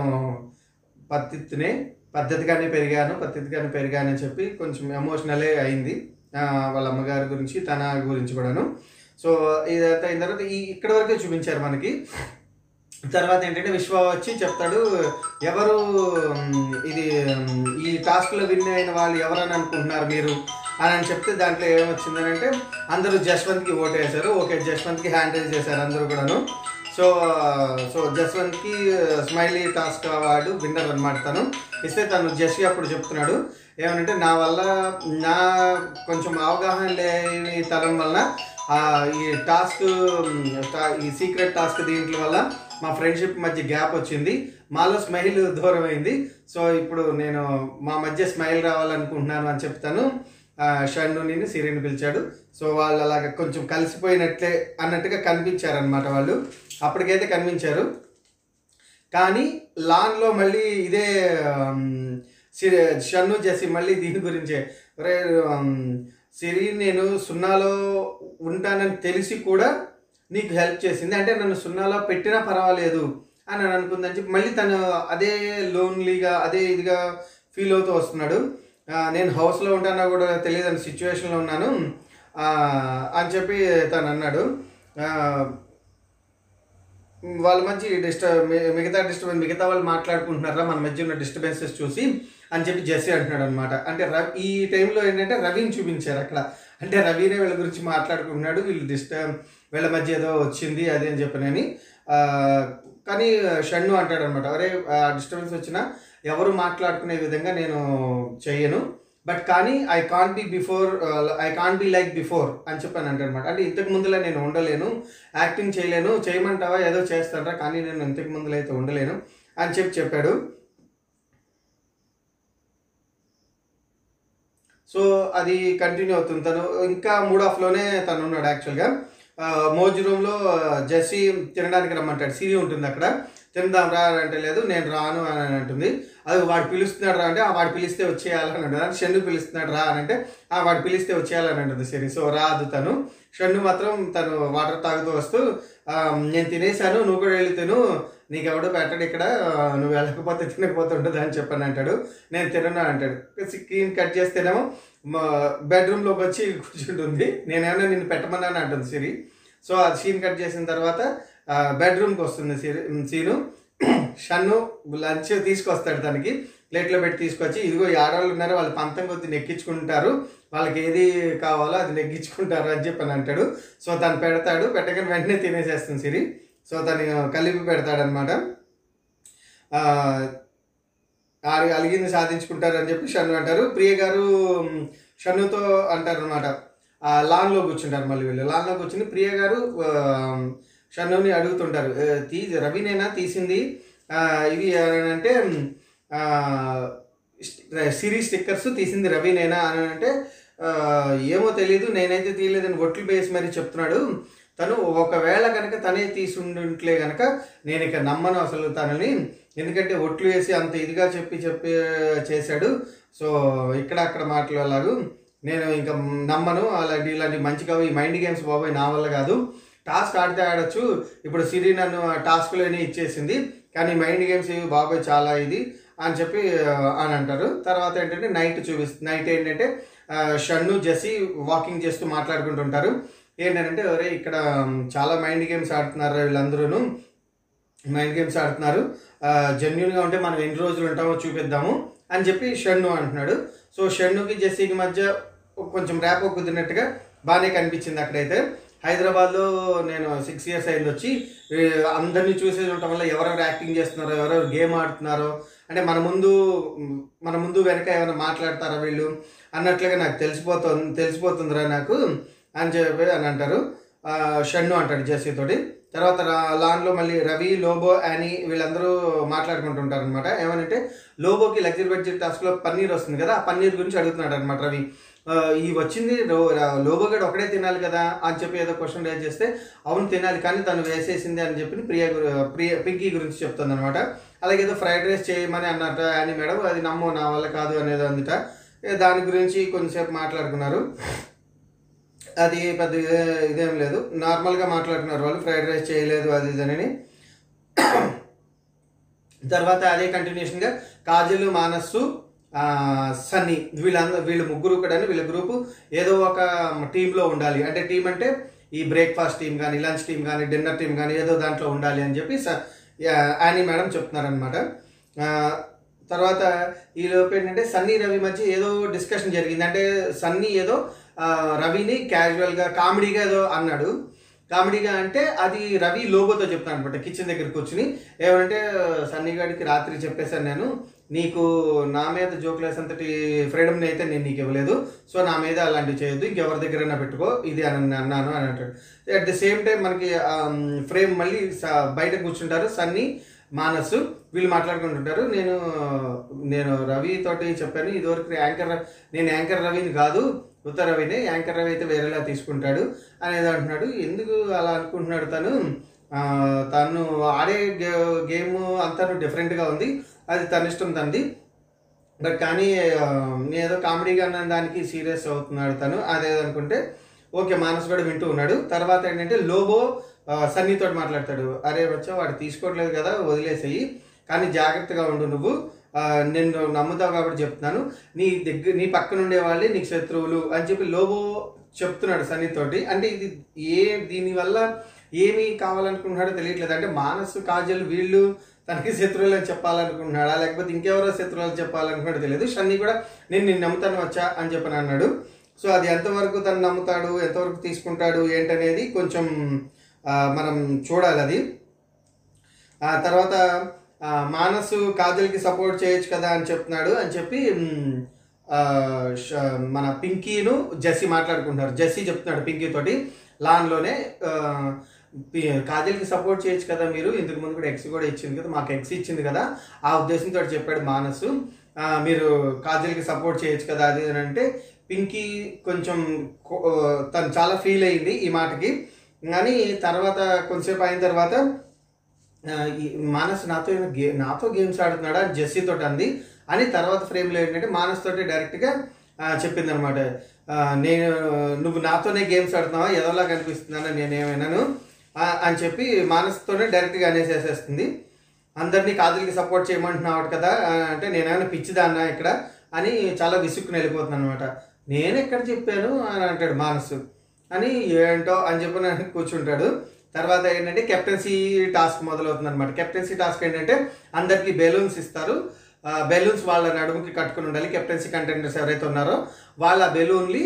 పత్తినే పద్ధతిగానే పెరిగాను పద్ధతిగానే పెరిగానని చెప్పి కొంచెం ఎమోషనలే అయింది. వాళ్ళ అమ్మగారి గురించి తన గురించి కూడాను. సో ఇదంతా అయిన తర్వాత ఈ ఇక్కడ వరకే చూపించారు మనకి. తర్వాత ఏంటంటే విశ్వ వచ్చి చెప్తాడు ఎవరు ఇది ఈ టాస్క్లో విన్ అయిన వాళ్ళు ఎవరని అనుకుంటున్నారు మీరు? అని అని చెప్తే దాంట్లో ఏమొచ్చిందని అంటే అందరూ జస్వంత్కి ఓటు వేశారు ఓకే జస్వంత్కి హ్యాండిల్ చేశారు అందరూ కూడాను. సో సో జస్వంత్కి స్మైలీ టాస్క్ వాడు విన్నర్ అనమాట తను. ఇస్తే తను జస్వి అప్పుడు చెప్తున్నాడు. ఏమనంటే నా వల్ల నా కొంచెం అవగాహన లేని తరం వల్ల ఈ టాస్క్ ఈ సీక్రెట్ టాస్క్ దీంట్లో వల్ల మా ఫ్రెండ్షిప్ మధ్య గ్యాప్ వచ్చింది. మాలో స్మైల్ దూరం అయింది సో ఇప్పుడు నేను మా మధ్య స్మైల్ రావాలనుకుంటున్నాను అని చెప్తాను. షన్నుని సిరిని పిలిచాడు. సో వాళ్ళు అలాగ కొంచెం కలిసిపోయినట్లే అన్నట్టుగా కనిపించారనమాట వాళ్ళు. అప్పటికైతే కనిపించారు. కానీ లాన్లో మళ్ళీ ఇదే సిరి షన్ను చేసి మళ్ళీ దీని గురించే. రే సిరి నేను సున్నాలో ఉంటానని తెలిసి కూడా నీకు హెల్ప్ చేసింది. అంటే నన్ను సున్నాలో పెట్టినా పర్వాలేదు అని అనుకుందని చెప్పి మళ్ళీ తను అదే లోన్లీగా అదే ఇదిగా ఫీల్ అవుతూ వస్తున్నాడు. నేను హౌస్లో ఉంటానో కూడా తెలియదు అని సిచ్యువేషన్లో ఉన్నాను. అని చెప్పి తను అన్నాడు. వాళ్ళ మధ్య డిస్టర్బ్ మిగతా డిస్టర్బెన్స్ మిగతా వాళ్ళు మాట్లాడుకుంటున్నారా? మన మధ్య ఉన్న డిస్టర్బెన్సెస్ చూసి అని చెప్పి జెస్సీ అంటున్నాడు అనమాట అంటే రవి ఈ టైంలో ఏంటంటే రవిని చూపించారు అక్కడ. అంటే రవినే వీళ్ళ గురించి మాట్లాడుకుంటున్నాడు వీళ్ళు డిస్టర్బ్ వీళ్ళ మధ్య ఏదో వచ్చింది అది అని చెప్పనని. కానీ షన్ను అంటాడు అనమాట అరే డిస్టర్బెన్స్ వచ్చినా ఎవరు మాట్లాడుకునే విధంగా నేను చెయ్యను. బట్ కానీ I can't be before I can't be like before అని చెప్పాను అంటే అనమాట అంటే ఇంతకు ముందులా నేను ఉండలేను యాక్టింగ్ చేయలేను చేయమంటావా ఏదో చేస్తాడరా కానీ నేను ఇంతకు ముందులో అయితే ఉండలేను అని చెప్పి చెప్పాడు. సో అది కంటిన్యూ అవుతుంది. తను ఇంకా మూడ్ ఆఫ్లోనే తను ఉన్నాడు యాక్చువల్గా మోజ్ రూమ్లో జెస్సీ తినడానికి రమ్మంటాడు. సిరి ఉంటుంది అక్కడ. తిందాం రా అని అంటే లేదు నేను రాను అని అంటుంది. అది వాడు పిలుస్తున్నాడు రా అంటే "ఆ, వాడు పిలిస్తే వచ్చేయాలని అంటుంది. షన్ను పిలుస్తున్నాడు రా అని అంటే "ఆ, వాడు పిలిస్తే వచ్చేయాలని అంటుంది సిరి సో రాదు తను. షన్ను మాత్రం తను వాటర్ తాగుతూ వస్తూ నేను తినేసాను నువ్వు కూడా వెళ్ళి తిను. నీకెవడో పెట్టాడు ఇక్కడ నువ్వు వెళ్ళకపోతే తినకపోతుంటుంది అని చెప్పాను అంటాడు. నేను తినను అంటాడు. స్క్రీన్ కట్ చేస్తేనేమో బెడ్రూమ్లోకి వచ్చి కూర్చుంటుంది. నేనేమైనా నిన్ను పెట్టమన్నాను అంటుంది సిరి సో ఆ సీన్ కట్ చేసిన తర్వాత బెడ్రూమ్కి వస్తుంది సీరు సీను. షన్ను లంచ్ తీసుకొస్తాడు తనకి. ప్లేట్లో పెట్టి తీసుకొచ్చి ఇదిగో ఆడవాళ్ళు ఉన్నారు వాళ్ళు పంతం కొద్ది నెక్కించుకుంటారు. వాళ్ళకి ఏది కావాలో అది నెగ్గించుకుంటారు అని చెప్పి అని అంటాడు. సో తను పెడతాడు. పెట్టగానే వెంటనే తినేసేస్తుంది సిరి. సో తను కలిపి పెడతాడనమాట. ఆడి అలిగింది సాధించుకుంటారు అని చెప్పి షన్ను అంటారు. ప్రియ గారు షన్నుతో అంటారు అనమాట లాన్లో కూర్చుంటారు మళ్ళీ వీళ్ళు. లాన్లో కూర్చుని ప్రియ గారు షన్నుని అడుగుతుంటారు. తీ రవినేనా? తీసింది. ఇవి అంటే సిరీస్ సిరీ స్టిక్కర్స్ తీసింది రవినేనా అని అంటే ఏమో తెలియదు నేనైతే తీయలేదని ఒట్లు వేసి మరీ చెప్తున్నాడు. తను ఒకవేళ కనుక తనే తీసుండుంట్లే కనుక నేను ఇక నమ్మను అసలు తనని. ఎందుకంటే ఒట్లు వేసి అంత ఇదిగా చెప్పి చెప్పి చేశాడు. సో ఇక్కడ అక్కడ మాట్లాడలాగు నేను ఇంకా నమ్మను. అలాంటి ఇలాంటి మంచి కవి మైండ్ గేమ్స్ బాబాయ్ నా వల్ల కాదు. టాస్క్ ఆడితే ఆడచ్చు. ఇప్పుడు సిరి నన్ను టాస్క్లోనే ఇచ్చేసింది. కానీ మైండ్ గేమ్స్ ఇవి బాబాయ్ చాలా ఇది అని చెప్పి అని అంటారు. తర్వాత ఏంటంటే నైట్ చూపిస్తుంది నైట్ ఏంటంటే షన్ను జెసి వాకింగ్ చేస్తూ మాట్లాడుకుంటుంటారు. ఏంటంటే ఒరే ఇక్కడ చాలా మైండ్ గేమ్స్ ఆడుతున్నారు వీళ్ళందరూ మైండ్ గేమ్స్ ఆడుతున్నారు. జెన్యున్గా ఉంటే మనం ఎన్ని రోజులు ఉంటామో చూపిద్దాము అని చెప్పి షన్ను అంటున్నాడు. సో షన్నుకి జెస్సీకి మధ్య కొంచెం ర్యాప్ కుదిరినట్టుగా బాగానే కనిపించింది అక్కడైతే. హైదరాబాద్లో నేను సిక్స్ ఇయర్స్ అయింది వచ్చి అందరినీ చూసేది ఉండటం వల్ల ఎవరెవరు యాక్టింగ్ చేస్తున్నారో ఎవరెవరు గేమ్ ఆడుతున్నారో అంటే మన ముందు మన ముందు వెనక ఏమైనా మాట్లాడతారా వీళ్ళు? అన్నట్లుగా నాకు తెలిసిపోతుంది తెలిసిపోతుందిరా నాకు అని చెప్పి అని అంటారు. షన్ను అంటాడు జెస్సీ తోటి. తర్వాత లాన్లో మళ్ళీ రవి లోబో అని వీళ్ళందరూ మాట్లాడుకుంటుంటారు అనమాట ఏమనంటే లోబోకి లగ్జరీ బడ్జెట్ టాస్క్లో పన్నీర్ వస్తుంది కదా ఆ పన్నీర్ గురించి అడుగుతున్నాడు అనమాట రవి. ఈ వచ్చింది లోబోగడ్ ఒకడే తినాలి కదా అని చెప్పి ఏదో క్వశ్చన్ రేజ్ చేస్తే అవును తినాలి కానీ తను వేసేసింది అని చెప్పి ప్రియ ప్రియ పింకీ గురించి చెప్తుంది అనమాట అలాగే ఏదో ఫ్రైడ్ రైస్ చేయమని అన్నట్టు అని మేడం అది నమ్మో నా వల్ల కాదు అనేది అందుట. దాని గురించి కొంచెంసేపు మాట్లాడుకున్నారు. అది పెద్ద ఇదేం లేదు. నార్మల్గా మాట్లాడుకున్నారు వాళ్ళు ఫ్రైడ్ రైస్ చేయలేదు అది ఇదని తర్వాత అదే కంటిన్యూషన్గా కాజల్ మానస్సు సన్నీ వీళ్ళందరూ వీళ్ళు ముగ్గురు కూడా వీళ్ళ గ్రూపు ఏదో ఒక టీంలో ఉండాలి. అంటే టీం అంటే ఈ బ్రేక్ఫాస్ట్ టీం కానీ లంచ్ టీం కానీ డిన్నర్ టీం కానీ ఏదో దాంట్లో ఉండాలి అని చెప్పి స- యానీ మేడం చెప్తున్నారనమాట తర్వాత ఈ ఏంటంటే సన్నీ రవి మధ్య ఏదో డిస్కషన్ జరిగింది. అంటే సన్నీ ఏదో రవిని క్యాజువల్గా కామెడీగా ఏదో అన్నాడు. కామెడీగా అంటే అది రవి లోగోతో చెప్తాను అనమాట కిచెన్ దగ్గర కూర్చుని. ఏమంటే సన్నీ గారికి రాత్రి చెప్పేశాను నేను నీకు నా మీద జోకులు అంతటి ఫ్రీడమ్ని అయితే నేను నీకు ఇవ్వలేదు సో నా మీద అలాంటివి చేయొద్దు ఇంకెవరి దగ్గరైనా పెట్టుకో ఇది అని అన్నాను అని అంటాడు. అట్ ది సేమ్ టైం మనకి ఫ్రేమ్ మళ్ళీ బయట కూర్చుంటారు సన్నీ మానసు వీళ్ళు మాట్లాడుకుంటుంటారు. నేను నేను రవి తోటి చెప్పాను ఇదివరకు యాంకర్ నేను యాంకర్ రవిని కాదు ఉత్తర రవిని యాంకర్ రవి అయితే వేరేలా తీసుకుంటాడు అనేది అంటున్నాడు. ఎందుకు అలా అనుకుంటున్నాడు తను? తను ఆడే గే గేమ్ అంతా డిఫరెంట్గా ఉంది. అది తన ఇష్టం తనది. బట్ కానీ నేను ఏదో కామెడీగా అన్న దానికి సీరియస్ అవుతున్నాడు తను. అదేదనుకుంటే ఓకే మానస్ కూడా వింటూ ఉన్నాడు. తర్వాత ఏంటంటే లోబో సన్నీతో మాట్లాడతాడు. అరే వచ్చా వాడు తీసుకోవట్లేదు కదా వదిలేసేయి. కానీ జాగ్రత్తగా ఉండు నువ్వు. నేను నమ్ముతావు కాబట్టి చెప్తున్నాను. నీ దగ్గర నీ పక్కన ఉండే వాళ్ళే నీకు శత్రువులు అని చెప్పి లోబో చెప్తున్నాడు సన్నితోటి అంటే ఇది ఏ దీనివల్ల ఏమి కావాలనుకుంటున్నాడో తెలియట్లేదు. అంటే మానసు కాజల్ వీళ్ళు తనకి శత్రువులు అని చెప్పాలనుకుంటున్నాడా? లేకపోతే ఇంకెవరో శత్రువులు అని తెలియదు. షన్ని కూడా నేను నిన్ను నమ్ముతాను వచ్చా అని చెప్పని అన్నాడు. సో అది ఎంతవరకు తను నమ్ముతాడు ఎంతవరకు తీసుకుంటాడు ఏంటనేది కొంచెం మనం చూడాలి అది. ఆ తర్వాత మానసు కాజల్కి సపోర్ట్ చేయొచ్చు కదా అని చెప్తున్నాడు అని చెప్పి మన పింకీను జెస్సీ మాట్లాడుకుంటున్నారు. జెస్సీ చెప్తున్నాడు పింకీ తోటి. లాన్లోనే కాజల్కి సపోర్ట్ చేయొచ్చు కదా మీరు. ఇంతకు ముందు కూడా ఎక్స్ కూడా ఇచ్చింది కదా మాకు ఎక్స్ ఇచ్చింది కదా. ఆ ఉద్దేశంతో చెప్పాడు మానసు. మీరు కాజల్కి సపోర్ట్ చేయొచ్చు కదా అది అని అంటే పింకీ కొంచెం కో- తను చాలా ఫీల్ అయింది ఈ మాటకి. కానీ తర్వాత కొంచెంసేపు అయిన తర్వాత మానస్ నాతో గే నాతో గేమ్స్ ఆడుతున్నాడా? అని జెస్సీ తోటి అంది. అని తర్వాత ఫ్రేమ్లో ఏంటంటే మానస్ తోటి డైరెక్ట్గా చెప్పింది అనమాట నేను నువ్వు నాతోనే గేమ్స్ ఆడుతున్నావా? ఎదోలా కనిపిస్తున్నాను? నేనేమైనాను? అని చెప్పి మానస్తోనే డైరెక్ట్గా అనేసేసేస్తుంది. అందరినీ కాదులకి సపోర్ట్ చేయమంటున్నావు కదా? అంటే నేనేమైనా పిచ్చిదాన్నా ఇక్కడ? అని చాలా విసుక్కుని వెళ్ళిపోతున్నాను అనమాట నేను ఎక్కడ చెప్పాను? అని అంటాడు మానసు. అని ఏంటో అని చెప్పి కూర్చుంటాడు. తర్వాత ఏంటంటే కెప్టెన్సీ టాస్క్ మొదలవుతుంది అనమాట కెప్టెన్సీ టాస్క్ ఏంటంటే అందరికీ బెలూన్స్ ఇస్తారు. బెలూన్స్ వాళ్ళ నడుముకి కట్టుకుని ఉండాలి. కెప్టెన్సీ కంటెండర్స్ ఎవరైతే ఉన్నారో వాళ్ళ బెలూన్లు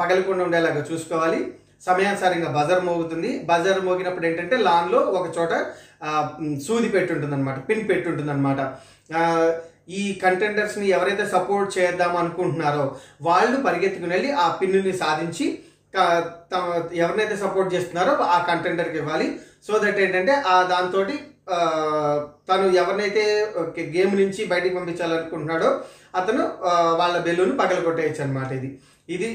పగలకుండా ఉండేలాగా చూసుకోవాలి. సమయానుసారంగా బజర్ మోగుతుంది. బజర్ మోగినప్పుడు ఏంటంటే లాన్లో ఒక చోట సూది పెట్టుంటుంది అనమాట పిన్ పెట్టుంటుంది అనమాట ఈ కంటెండర్స్ని ఎవరైతే సపోర్ట్ చేద్దాం అనుకుంటున్నారో వాళ్ళు పరిగెత్తుకుని వెళ్ళి ఆ పిన్నుని సాధించి ఎవరినైతే సపోర్ట్ చేస్తున్నారో ఆ కంటెండర్కి ఇవ్వాలి. సో దట్ ఏంటంటే ఆ దాంతో తను ఎవరినైతే గేమ్ నుంచి బయటికి పంపించాలనుకుంటున్నాడో అతను వాళ్ళ బెలూన్ పగలగొట్టేయచ్చు అనమాట ఇది. ఇది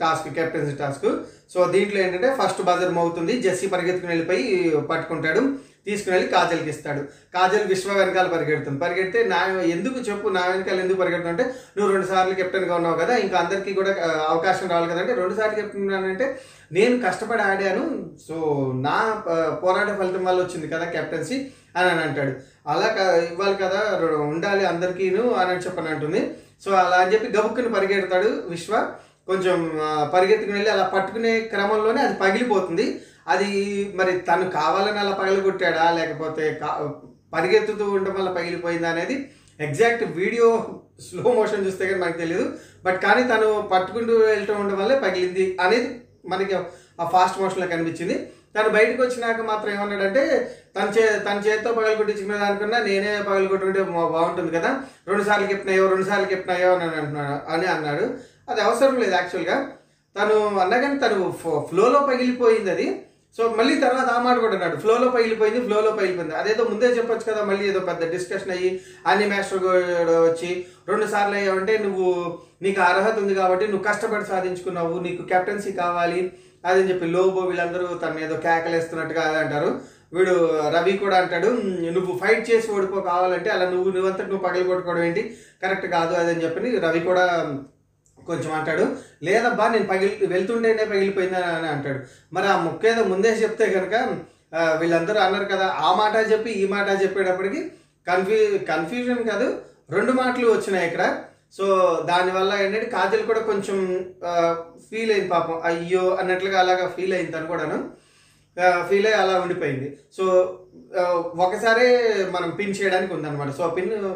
టాస్క్ కెప్టెన్సీ టాస్క్. సో దీంట్లో ఏంటంటే ఫస్ట్ బజర్ మోగుతుంది జెస్సీ పరిగెత్తుకుని వెళ్ళిపోయి పట్టుకుంటాడు తీసుకుని వెళ్ళి కాజల్కి ఇస్తాడు. కాజల్ విశ్వ వెనకాల పరిగెడుతుంది. పరిగెడితే నా ఎందుకు చెప్పు నా వెనకాల ఎందుకు పరిగెడుతుంది అంటే నువ్వు రెండు సార్లు కెప్టెన్గా ఉన్నావు కదా ఇంకా అందరికీ కూడా అవకాశం రావాలి కదా అంటే రెండు సార్లు కెప్టెన్ అంటే నేను కష్టపడి ఆడాను సో నా పోరాట ఫలితం వల్ల వచ్చింది కదా కెప్టెన్సీ అని అని అంటాడు. అలా ఇవ్వాలి కదా ఉండాలి అందరికీను అని చెప్పని అంటుంది. సో అలా అని చెప్పి గబుక్కుని పరిగెడతాడు విశ్వ. కొంచెం పరిగెత్తుకుని వెళ్ళి అలా పట్టుకునే క్రమంలోనే అది పగిలిపోతుంది. అది మరి తను కావాలని అలా పగలగొట్టాడా? లేకపోతే పరిగెత్తుతూ ఉండడం వల్ల పగిలిపోయిందా అనేది ఎగ్జాక్ట్ వీడియో స్లో మోషన్ చూస్తే కానీ మనకు తెలియదు బట్ కానీ తను పట్టుకుంటూ వెళ్ళటం ఉండడం వల్లే పగిలింది అనేది మనకి ఆ ఫాస్ట్ మోషన్లో కనిపించింది. తను బయటకు వచ్చినాక మాత్రం ఏమన్నాడంటే తన చే తన చేతితో పగలగొట్టించుకునే దానికన్నా నేనే పగలగొట్టుంటే బా- బాగుంటుంది కదా. రెండు సార్లు కెప్పినాయో రెండు సార్లు కెప్పినాయో అని అంటున్నాడు అని అన్నాడు. అది అవసరం లేదు యాక్చువల్గా తను అన్నగాని తను ఫ్లోలో పగిలిపోయింది అది. సో మళ్ళీ తర్వాత ఆ మాట కూడా అన్నాడు. ఫ్లోలో పగిలిపోయింది ఫ్లోలో పగిలిపోయింది. అదేదో ముందే చెప్పొచ్చు కదా మళ్ళీ ఏదో పెద్ద డిస్కషన్ అయ్యి అన్ని మాస్టర్ కూడా వచ్చి రెండు సార్లు అయ్యావంటే నువ్వు నీకు అర్హత ఉంది కాబట్టి నువ్వు కష్టపడి సాధించుకున్నావు నీకు కెప్టెన్సీ కావాలి అదని చెప్పి లోబో వీళ్ళందరూ తన ఏదో కేకలేస్తున్నట్టుగా అది అంటారు. వీడు రవి కూడా అంటాడు నువ్వు ఫైట్ చేసి ఓడిపో కావాలంటే అలా నువ్వు నువ్వంతా నువ్వు పగలు కొట్టుకోవడం ఏంటి? కరెక్ట్ కాదు అదని చెప్పి రవి కూడా కొంచెం అంటాడు లేదబ్బా నేను పగిలి వెళ్తుండేనే పగిలిపోయిందా అని అంటాడు. మరి ఆ ముక్క ఏదో ముందే చెప్తే కనుక వీళ్ళందరూ అన్నారు కదా ఆ మాట చెప్పి ఈ మాట చెప్పేటప్పటికి కన్ఫ్యూ కన్ఫ్యూజన్ కాదు రెండు మాటలు వచ్చినాయి ఇక్కడ. సో దానివల్ల ఏంటంటే కాజల్ కూడా కొంచెం ఫీల్ అయింది పాపం. అయ్యో అన్నట్లుగా అలాగా ఫీల్ అయింది తను కూడాను. ఫీల్ అయ్యి అలా ఉండిపోయింది. సో ఒకసారి మనం పిన్ చేయడానికి ఉందన్నమాట. సో పిన్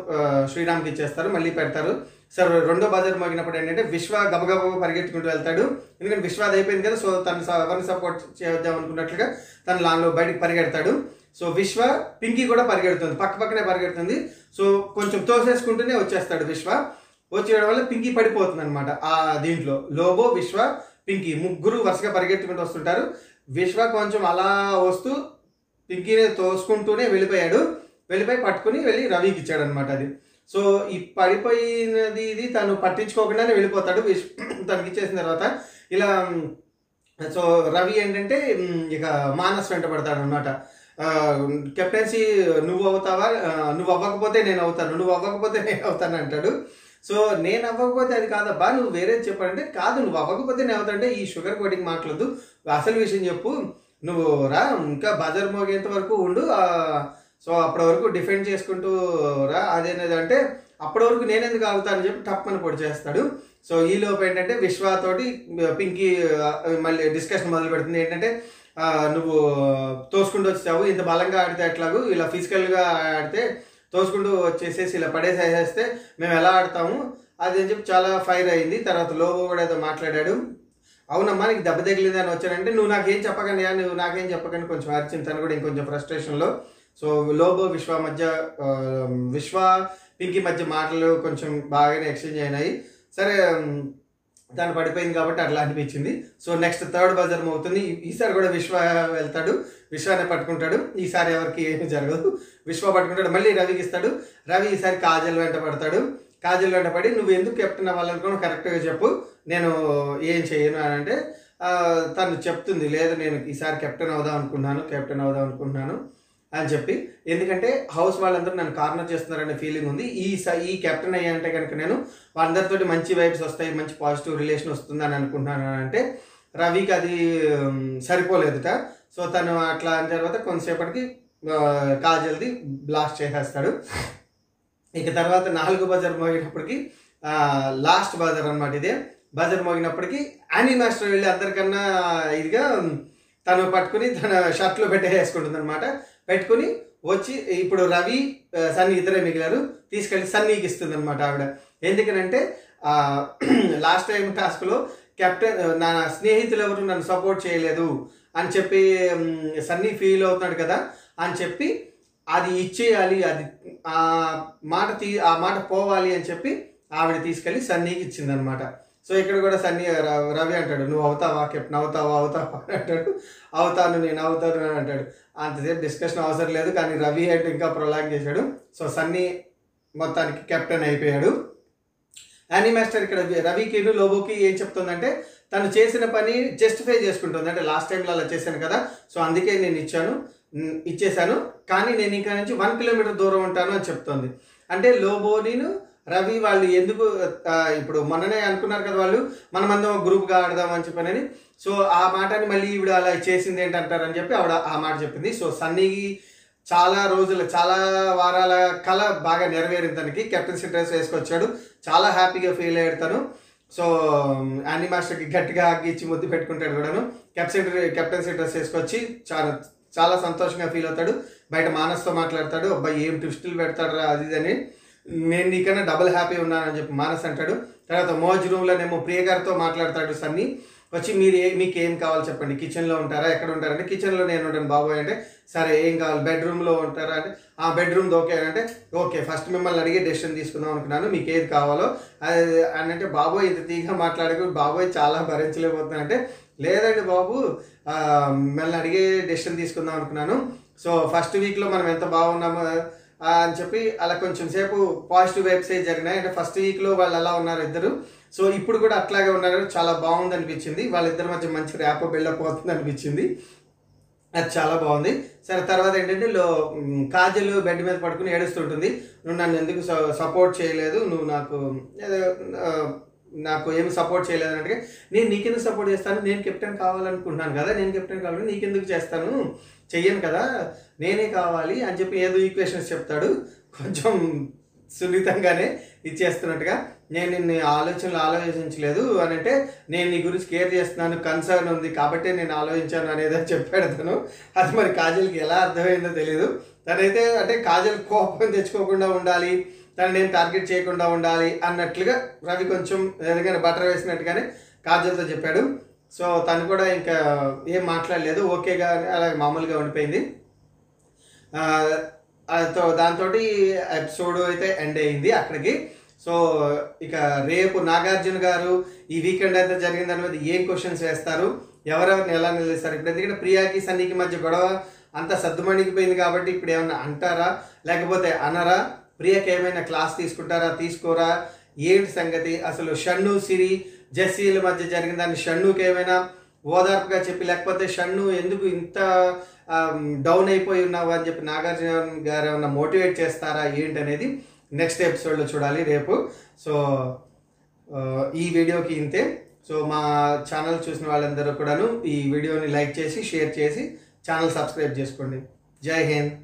శ్రీరామ్కి ఇచ్చేస్తారు మళ్ళీ పెడతారు. సార్ రెండో బజార్ మోగినప్పుడు ఏంటంటే విశ్వ గబగబ పరిగెత్తుకుంటూ వెళ్తాడు. ఎందుకంటే విశ్వ అది అయిపోయింది కదా సో తను స- ఎవరిని సపోర్ట్ చేద్దాం అనుకున్నట్లుగా తను లాన్లో బయటికి పరిగెడతాడు. సో విశ్వ పింకీ కూడా పరిగెడుతుంది పక్క పక్కనే పరిగెడుతుంది. సో కొంచెం తోసేసుకుంటూనే వచ్చేస్తాడు విశ్వ. వచ్చేయడం వల్ల పింకీ పడిపోతుంది అనమాట ఆ దీంట్లో. లోబో విశ్వ పింకీ. ముగ్గురు వరుసగా పరిగెత్తుకుంటూ వస్తుంటారు. విశ్వ కొంచెం అలా వస్తూ పింకీని తోసుకుంటూనే వెళ్ళిపోయాడు. వెళ్ళిపోయి పట్టుకుని వెళ్ళి రవికి ఇచ్చాడు అనమాట అది. సో ఈ పడిపోయినది ఇది తను పట్టించుకోకుండానే వెళ్ళిపోతాడు. విష్ తనకి ఇచ్చేసిన తర్వాత ఇలా సో రవి ఏంటంటే ఇక మానస్ వెంట పడతాడు అనమాట కెప్టెన్సీ నువ్వు అవుతావా? నువ్వు అవ్వకపోతే నేను అవుతాను. నువ్వు అవ్వకపోతే నేను అవుతాను అంటాడు. సో నేను అవ్వకపోతే అది కాదబ్బా నువ్వు వేరే చెప్పాలంటే కాదు నువ్వు అవ్వకపోతే నేను అవుతాంటే ఈ షుగర్ కోటింగ్ మాట్లాడదు అసలు విషయం చెప్పు. నువ్వు రా ఇంకా బజార్ మోగేంత వరకు ఉండు సో అప్పటి వరకు డిఫెండ్ చేసుకుంటూ రా. అదేనది అంటే అప్పటి వరకు నేను ఎందుకు అవుతానని చెప్పి టప్పని పొడి చేస్తాడు. సో ఈ లోపు ఏంటంటే విశ్వాతోటి పింకీ మళ్ళీ డిస్కషన్ మొదలు పెడుతుంది. ఏంటంటే నువ్వు తోసుకుంటూ వచ్చావు ఇంత బలంగా ఆడితే ఎట్లాగూ? ఇలా ఫిజికల్గా ఆడితే తోసుకుంటూ వచ్చేసేసి ఇలా పడేసేసేస్తే మేము ఎలా ఆడతాము? అది అని చెప్పి చాలా ఫైర్ అయింది. తర్వాత లోబో కూడా ఏదో మాట్లాడాడు. అవునమ్మా నీకు దెబ్బ తగిలింది అని వచ్చానంటే నువ్వు నాకేం చెప్పకండి నువ్వు నాకేం చెప్పకండి. కొంచెం అరిచింది తను కూడా ఇంకొంచెం ఫ్రస్ట్రేషన్లో సో లోబో విశ్వ మధ్య విశ్వ పింకి మధ్య మాటలు కొంచెం బాగానే ఎక్స్చేంజ్ అయినాయి. సరే తను పడిపోయింది కాబట్టి అట్లా అనిపించింది. సో నెక్స్ట్ థర్డ్ బజర్ అవుతుంది ఈసారి కూడా విశ్వ వెళ్తాడు. విశ్వాన్ని పట్టుకుంటాడు. ఈసారి ఎవరికి ఏమి జరగదు. విశ్వ పట్టుకుంటాడు. మళ్ళీ రవికి ఇస్తాడు. రవి ఈసారి కాజల్ వెంట పడతాడు. కాజల్ వెంట పడి నువ్వు ఎందుకు కెప్టెన్ అవ్వాలనుకున్నావు కరెక్ట్గా చెప్పు. నేను ఏం చేయను అని అంటే తను చెప్తుంది. లేదు నేను ఈసారి కెప్టెన్ అవుదాం అనుకున్నాను. కెప్టెన్ అవుదాం అనుకుంటున్నాను. అని చెప్పి. ఎందుకంటే హౌస్ వాళ్ళందరూ నన్ను కార్నర్ చేస్తున్నారనే ఫీలింగ్ ఉంది. ఈ స- ఈ కెప్టెన్ అయ్యానంటే కనుక నేను వాళ్ళందరితోటి మంచి వైబ్స్ వస్తాయి మంచి పాజిటివ్ రిలేషన్ వస్తుందని అనుకుంటున్నాను అని అంటే రవికి అది సరిపోలేదుట. సో తను అట్లా అని తర్వాత కొంతసేపటికి కాజల్ది బ్లాస్ట్ చేసేస్తాడు. ఇక తర్వాత నాలుగు బజార్ మోగినప్పటికి లాస్ట్ బజర్ అన్నమాట ఇదే. బజార్ మోగినప్పటికీ యానీ మాస్టర్ వెళ్ళి అందరికన్నా ఇదిగా తను పట్టుకుని తన షర్ట్లో పెట్టేసుకుంటుంది అనమాట పెట్టుకుని వచ్చి ఇప్పుడు రవి ఆ, సన్నీ ఇద్దరే మిగిలారు తీసుకెళ్ళి సన్నీకి ఇస్తుంది అనమాట ఆవిడ. ఎందుకనంటే లాస్ట్ టైం టాస్క్లో కెప్టెన్ నా స్నేహితులు ఎవరు నన్ను సపోర్ట్ చేయలేదు అని చెప్పి సన్నీ ఫీల్ అవుతున్నాడు కదా అని చెప్పి అది ఇచ్చేయాలి అది ఆ మాట తీ ఆ మాట పోవాలి అని చెప్పి ఆవిడ తీసుకెళ్ళి సన్నీకి ఇచ్చిందనమాట సో ఇక్కడ కూడా సన్నీ ర- రవి అంటాడు నువ్వు అవుతావా కెప్టెన్? అవుతావా? అవుతావా? అని అంటాడు. అవుతాను నేను అవుతాను అని అంటాడు. అంతసేపు డిస్కషన్ అవసరం లేదు కానీ రవి అంటే ఇంకా ప్రొలాంగ్ చేశాడు. సో సన్నీ మొత్తానికి కెప్టెన్ అయిపోయాడు. యానీ మాస్టర్ ఇక్కడ రవికి లోబోకి ఏం చెప్తుందంటే తను చేసిన పని జస్టిఫై చేసుకుంటుంది. అంటే లాస్ట్ టైంలో అలా చేశాను కదా సో అందుకే నేను ఇచ్చాను ఇచ్చేశాను. కానీ నేను ఇంకా నుంచి వన్ కిలోమీటర్ దూరం ఉంటాను అని చెప్తోంది. అంటే లోబో నేను రవి వాళ్ళు ఎందుకు ఇప్పుడు మొన్ననే అనుకున్నారు కదా వాళ్ళు మనమందరం గ్రూప్గా ఆడదాం అని చెప్పనని సో ఆ మాటని మళ్ళీ ఈవిడ అలా చేసింది ఏంటంటారని చెప్పి ఆవిడ ఆ మాట చెప్పింది. సో సన్నీకి చాలా రోజుల చాలా వారాల కళ బాగా నెరవేరింది తనకి. కెప్టెన్సీ డ్రెస్ వేసుకొచ్చాడు. చాలా హ్యాపీగా ఫీల్ అయ్యాడు తను. సో యానీ మాస్టర్కి గట్టిగా ఇచ్చి ముద్దు పెట్టుకుంటాడు కూడాను. కెప్టెన్ కెప్టెన్సీ డ్రెస్ వేసుకొచ్చి చాలా చాలా సంతోషంగా ఫీల్ అవుతాడు. బయట మానస్తో మాట్లాడతాడు. అబ్బాయి ఏం ట్విస్టులు పెడతాడు రా అది ఇది అని. నేను నీకన్నా డబుల్ హ్యాపీ ఉన్నానని చెప్పి మానస్ అంటాడు. తర్వాత మోజ్ రూమ్లోనేమో ప్రియ గారితో మాట్లాడతాడు సన్నీ. వచ్చి మీరు ఏ మీకు ఏం కావాలి చెప్పండి. కిచెన్లో ఉంటారా? ఎక్కడ ఉంటారంటే కిచెన్లో నేను ఉంటాను బాబోయ్ అంటే సరే ఏం కావాలి? బెడ్రూమ్లో ఉంటారా అంటే ఆ బెడ్రూమ్ ఓకే అంటే ఓకే ఫస్ట్ మిమ్మల్ని అడిగి డెసిషన్ తీసుకుందాం అనుకున్నాను. మీకు ఏది కావాలో అది అని అంటే బాబోయ్ ఇంత తీగా మాట్లాడకు. బాబోయ్ చాలా భరించలేకపోతున్నా. అంటే లేదండి బాబు మిమ్మల్ని అడిగే డెసిషన్ తీసుకుందాం అనుకున్నాను. సో ఫస్ట్ వీక్లో మనం ఎంత బాగున్నామో అని చెప్పి అలా కొంచెం సేపు పాజిటివ్ వైబ్స్ అయితే జరిగినాయి. అంటే ఫస్ట్ వీక్లో వాళ్ళు అలా ఉన్నారు ఇద్దరు. సో ఇప్పుడు కూడా అట్లాగే ఉన్నారు. చాలా బాగుంది అనిపించింది. వాళ్ళిద్దరి మధ్య మంచి ర్యాప్ బిల్డప్ అవుతుంది అనిపించింది. అది చాలా బాగుంది. సరే తర్వాత ఏంటంటే లో కాజల్ బెడ్ మీద పడుకుని ఏడుస్తుంటుంది. నువ్వు నన్ను ఎందుకు సపోర్ట్ చేయలేదు? నువ్వు నాకు నాకు ఏమి సపోర్ట్ చేయలేదు అంటే నేను నీకెందుకు సపోర్ట్ చేస్తాను? నేను కెప్టెన్ కావాలనుకుంటున్నాను కదా. నేను కెప్టెన్ కావాలి నీకెందుకు చేస్తాను? చెయ్యను కదా నేనే కావాలి అని చెప్పి ఏదో ఈక్వేషన్స్ చెప్తాడు. కొంచెం సున్నితంగానే ఇచ్చేస్తున్నట్టుగా నేను నిన్ను ఆలోచనలు ఆలోచించలేదు అని అంటే నేను నీ గురించి కేర్ చేస్తున్నాను కన్సర్న్ ఉంది కాబట్టి నేను ఆలోచించాను అనేది చెప్పాడు తను అది మరి కాజల్కి ఎలా అర్థమైందో తెలియదు తనైతే అంటే కాజల్ కోపం తెచ్చుకోకుండా ఉండాలి తను నేను టార్గెట్ చేయకుండా ఉండాలి అన్నట్లుగా రవి కొంచెం ఏదైనా బటర్ వేసినట్టుగానే కాజల్తో చెప్పాడు. సో తను కూడా ఇంకా ఏం మాట్లాడలేదు. ఓకేగా అలాగే మామూలుగా ఉండిపోయింది. దాంతో ఎపిసోడ్ అయితే ఎండ్ అయింది అక్కడికి. సో ఇక రేపు నాగార్జున గారు ఈ వీకెండ్ అంతా జరిగిన దాని మీద ఏం క్వశ్చన్స్ వేస్తారు? ఎవరెవరిని ఎలా నిలుస్తారు ఇప్పుడు ఎందుకంటే ప్రియాకి సన్నీకి మధ్య గొడవ అంత సద్దుమణిగిపోయింది కాబట్టి ఇప్పుడు ఏమన్నా అంటారా? లేకపోతే అనరా? ప్రియాకి ఏమైనా క్లాస్ తీసుకుంటారా? తీసుకోరా? ఏంటి సంగతి? అసలు షన్ను సిరి జెస్సీల మధ్య జరిగిన దాన్ని షన్నుకి ఏమైనా ఓదార్పుగా చెప్పి లేకపోతే షన్ను ఎందుకు ఇంత డౌన్ అయిపోయి ఉన్నావు అని చెప్పి నాగార్జున గారు ఏమన్నా మోటివేట్ చేస్తారా ఏంటి అనేది నెక్స్ట్ ఎపిసోడ్లో చూడాలి రేపు. సో ఈ వీడియోకి ఇంతే. సో మా ఛానల్ చూసిన వాళ్ళందరూ కూడాను ఈ వీడియోని లైక్ చేసి షేర్ చేసి ఛానల్ సబ్స్క్రైబ్ చేసుకోండి. జై హింద్.